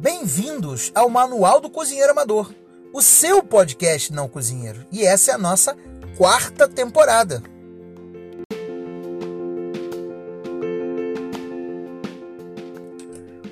Bem-vindos ao Manual do Cozinheiro Amador, o seu podcast não cozinheiro. E essa é a nossa quarta temporada.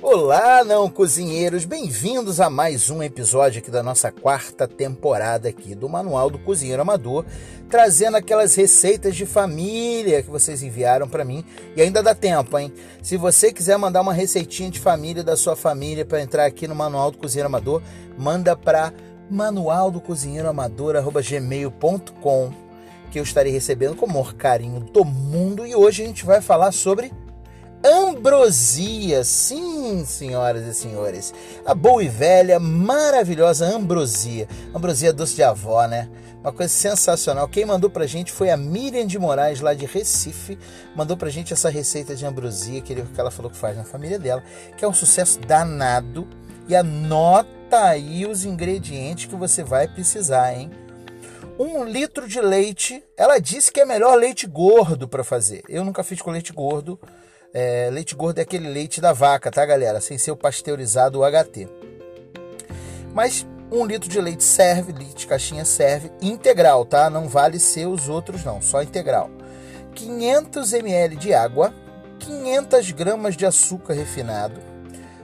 Olá, não cozinheiros, bem-vindos a mais um episódio aqui da nossa quarta temporada aqui do Manual do Cozinheiro Amador, trazendo aquelas receitas de família que vocês enviaram para mim. E ainda dá tempo, hein? Se você quiser mandar uma receitinha de família da sua família para entrar aqui no Manual do Cozinheiro Amador, manda para manualdocozinheiroamador@gmail.com que eu estarei recebendo com o maior carinho do mundo. E hoje a gente vai falar sobre ambrosia. Sim, senhoras e senhores. A boa e velha, maravilhosa ambrosia. Ambrosia doce de avó, né? Uma coisa sensacional. Quem mandou pra gente foi a Miriam de Moraes, lá de Recife. Mandou pra gente essa receita de ambrosia que, que ela falou que faz na família dela, que é um sucesso danado. E anota aí os ingredientes que você vai precisar, hein? Um litro de leite. Ela disse que é melhor leite gordo para fazer. Eu nunca fiz com leite gordo. É, leite gordo é aquele leite da vaca, tá, galera? Sem ser o pasteurizado o HT. Mas um litro de leite serve, leite caixinha serve, integral, tá? Não vale ser os outros, não, só integral. 500 ml de água, 500 gramas de açúcar refinado,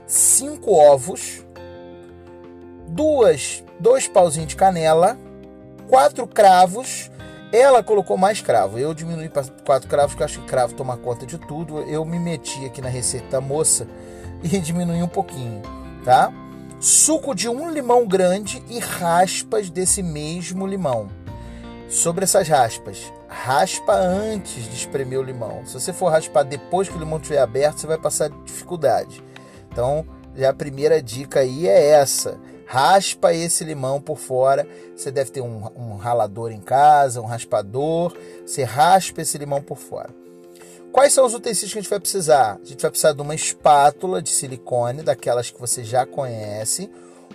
5 ovos, duas, dois pauzinhos de canela, quatro cravos ela colocou mais cravo. Eu diminui para quatro cravos, porque eu acho que cravo toma conta de tudo. Eu me meti aqui na receita da moça e diminui um pouquinho, tá? Suco de um limão grande e raspas desse mesmo limão. Sobre essas raspas, raspa antes de espremer o limão. Se você for raspar depois que o limão estiver aberto, você vai passar dificuldade. Então, já a primeira dica aí é essa raspa esse limão por fora. Você deve ter um, um ralador em casa, um raspador. Você raspa esse limão por fora. Quais são os utensílios que a gente vai precisar? A gente vai precisar de uma espátula de silicone, daquelas que você já conhece,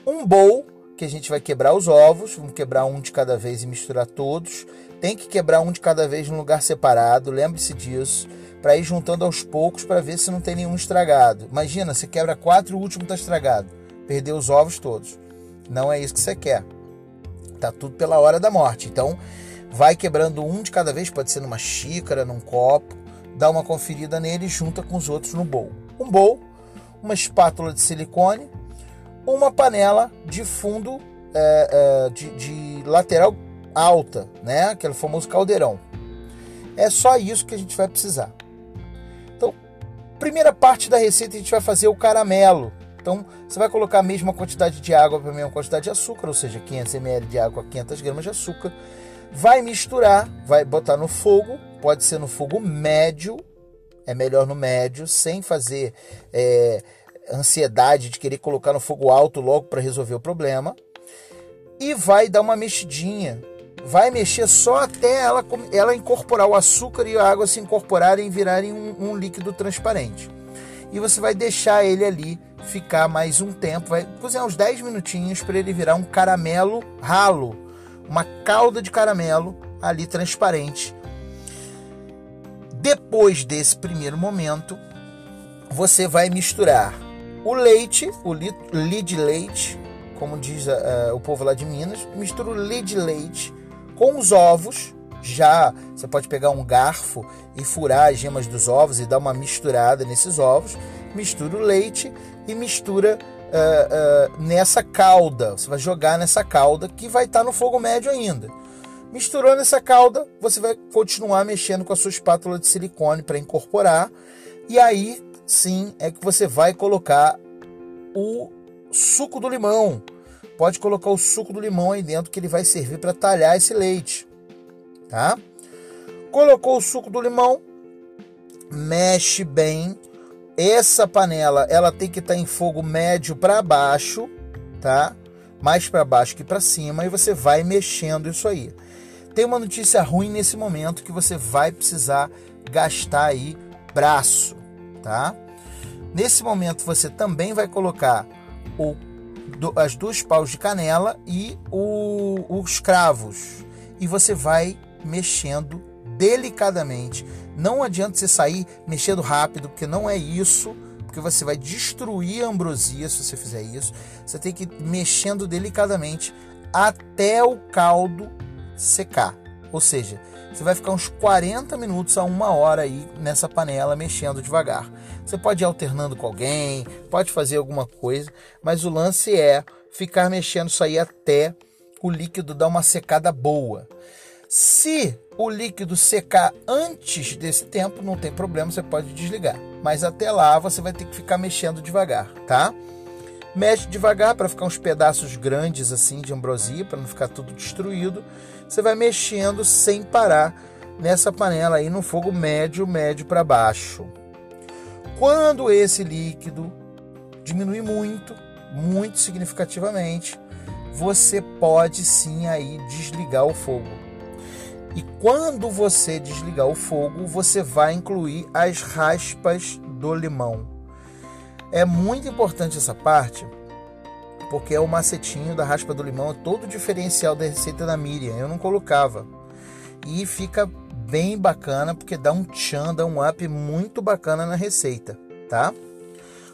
um bowl que a gente vai quebrar os ovos, vamos quebrar um de cada vez e misturar todos. Tem que quebrar um de cada vez num lugar separado, lembre-se disso, para ir juntando aos poucos para ver se não tem nenhum estragado. Imagina, você quebra quatro e o último está estragado perder os ovos todos. Não é isso que você quer. Tá tudo pela hora da morte. Então, vai quebrando um de cada vez, pode ser numa xícara, num copo, dá uma conferida nele e junta com os outros no bowl. Um bowl, uma espátula de silicone, uma panela de fundo é, é, de, de lateral alta, né? Aquele famoso caldeirão. É só isso que a gente vai precisar. Então, primeira parte da receita a gente vai fazer o caramelo. Então, você vai colocar a mesma quantidade de água para a mesma quantidade de açúcar, ou seja, 500 ml de água, 500 gramas de açúcar. Vai misturar, vai botar no fogo, pode ser no fogo médio, é melhor no médio, sem fazer é, ansiedade de querer colocar no fogo alto logo para resolver o problema. E vai dar uma mexidinha. Vai mexer só até ela, ela incorporar o açúcar e a água se incorporarem e virarem um, um líquido transparente. E você vai deixar ele ali ficar mais um tempo, vai cozinhar uns 10 minutinhos para ele virar um caramelo ralo, uma calda de caramelo ali transparente. Depois desse primeiro momento, você vai misturar o leite, o de leite, como diz uh, o povo lá de Minas, mistura o de leite com os ovos. Já você pode pegar um garfo e furar as gemas dos ovos e dar uma misturada nesses ovos mistura o leite e mistura uh, uh, nessa calda. Você vai jogar nessa calda que vai estar tá no fogo médio ainda. Misturou nessa calda, você vai continuar mexendo com a sua espátula de silicone para incorporar. E aí sim é que você vai colocar o suco do limão. Pode colocar o suco do limão aí dentro que ele vai servir para talhar esse leite, tá? Colocou o suco do limão, mexe bem essa panela, ela tem que estar tá em fogo médio para baixo, tá? Mais para baixo que para cima e você vai mexendo isso aí. Tem uma notícia ruim nesse momento que você vai precisar gastar aí braço, tá? Nesse momento você também vai colocar o, do, as duas paus de canela e o, os cravos e você vai mexendo delicadamente. Não adianta você sair mexendo rápido, porque não é isso porque você vai destruir a ambrosia se você fizer isso. Você tem que ir mexendo delicadamente até o caldo secar. Ou seja, você vai ficar uns 40 minutos a uma hora aí nessa panela mexendo devagar. Você pode ir alternando com alguém, pode fazer alguma coisa, mas o lance é ficar mexendo isso aí até o líquido dar uma secada boa. Se o líquido secar antes desse tempo, não tem problema, você pode desligar. Mas até lá você vai ter que ficar mexendo devagar, tá? Mexe devagar para ficar uns pedaços grandes assim de ambrosia, para não ficar tudo destruído. Você vai mexendo sem parar nessa panela aí no fogo médio, médio para baixo. Quando esse líquido diminuir muito, muito significativamente, você pode sim aí desligar o fogo. E quando você desligar o fogo, você vai incluir as raspas do limão. É muito importante essa parte, porque é o macetinho da raspa do limão, é todo o diferencial da receita da Miriam. Eu não colocava. E fica bem bacana, porque dá um tchan, dá um up muito bacana na receita, tá?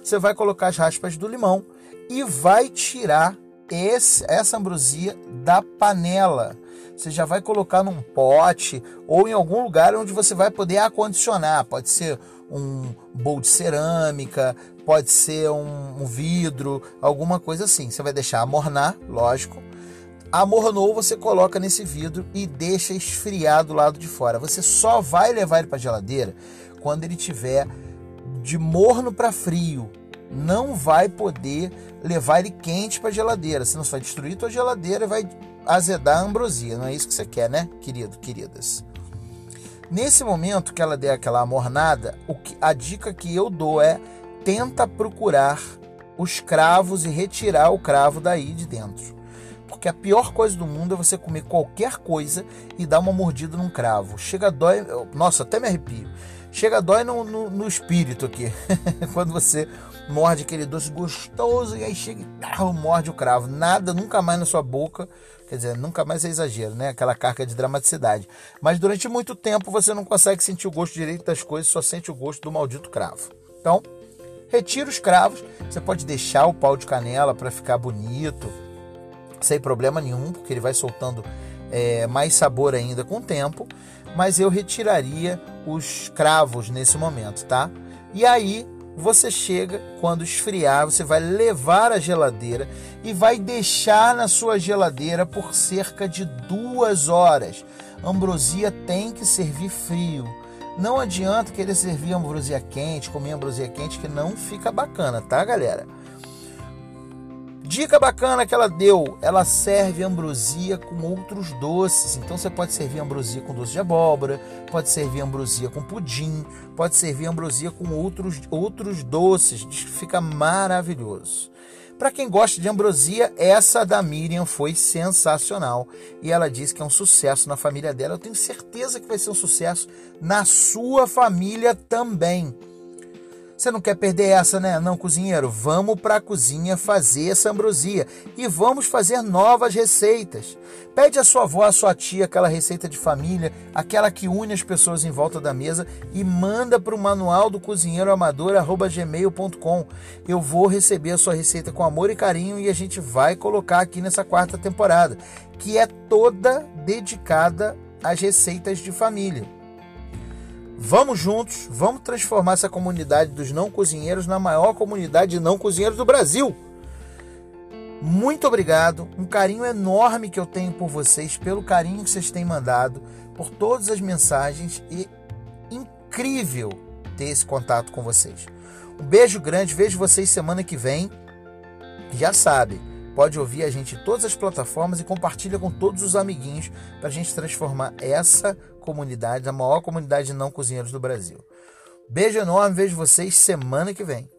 Você vai colocar as raspas do limão e vai tirar esse, essa ambrosia da panela você já vai colocar num pote ou em algum lugar onde você vai poder acondicionar. Pode ser um bowl de cerâmica, pode ser um, um vidro, alguma coisa assim. Você vai deixar amornar, lógico. Amornou, você coloca nesse vidro e deixa esfriar do lado de fora. Você só vai levar ele para a geladeira quando ele tiver de morno para frio. Não vai poder levar ele quente para a geladeira, senão você vai destruir tua geladeira e vai azedar a ambrosia. Não é isso que você quer, né, querido, queridas? Nesse momento que ela der aquela amornada, o que, a dica que eu dou é tenta procurar os cravos e retirar o cravo daí de dentro. Porque a pior coisa do mundo é você comer qualquer coisa e dar uma mordida num cravo. Chega dói. Nossa, até me arrepio. Chega dói no, no, no espírito aqui. Quando você morde aquele doce gostoso e aí chega e morde o cravo. Nada, nunca mais na sua boca. Quer dizer, nunca mais é exagero, né? Aquela carga de dramaticidade. Mas durante muito tempo você não consegue sentir o gosto direito das coisas, só sente o gosto do maldito cravo. Então, retira os cravos. Você pode deixar o pau de canela para ficar bonito, sem problema nenhum, porque ele vai soltando é, mais sabor ainda com o tempo. Mas eu retiraria os cravos nesse momento, tá? E aí você chega, quando esfriar, você vai levar a geladeira e vai deixar na sua geladeira por cerca de duas horas. Ambrosia tem que servir frio. Não adianta querer servir ambrosia quente, comer ambrosia quente, que não fica bacana, tá, galera? Dica bacana que ela deu, ela serve ambrosia com outros doces. Então você pode servir ambrosia com doce de abóbora, pode servir ambrosia com pudim, pode servir ambrosia com outros, outros doces. Fica maravilhoso. Para quem gosta de ambrosia, essa da Miriam foi sensacional. E ela disse que é um sucesso na família dela. Eu tenho certeza que vai ser um sucesso na sua família também. Você não quer perder essa, né? Não, cozinheiro, vamos para a cozinha fazer essa ambrosia e vamos fazer novas receitas. Pede a sua avó, a sua tia, aquela receita de família, aquela que une as pessoas em volta da mesa e manda para o manual do cozinheiro amador@gmail.com. Eu vou receber a sua receita com amor e carinho e a gente vai colocar aqui nessa quarta temporada, que é toda dedicada às receitas de família. Vamos juntos, vamos transformar essa comunidade dos não cozinheiros na maior comunidade de não cozinheiros do Brasil. Muito obrigado, um carinho enorme que eu tenho por vocês, pelo carinho que vocês têm mandado, por todas as mensagens e incrível ter esse contato com vocês. Um beijo grande, vejo vocês semana que vem. Já sabe, pode ouvir a gente em todas as plataformas e compartilha com todos os amiguinhos para a gente transformar essa comunidade, a maior comunidade de não cozinheiros do Brasil. Beijo enorme, vejo vocês semana que vem.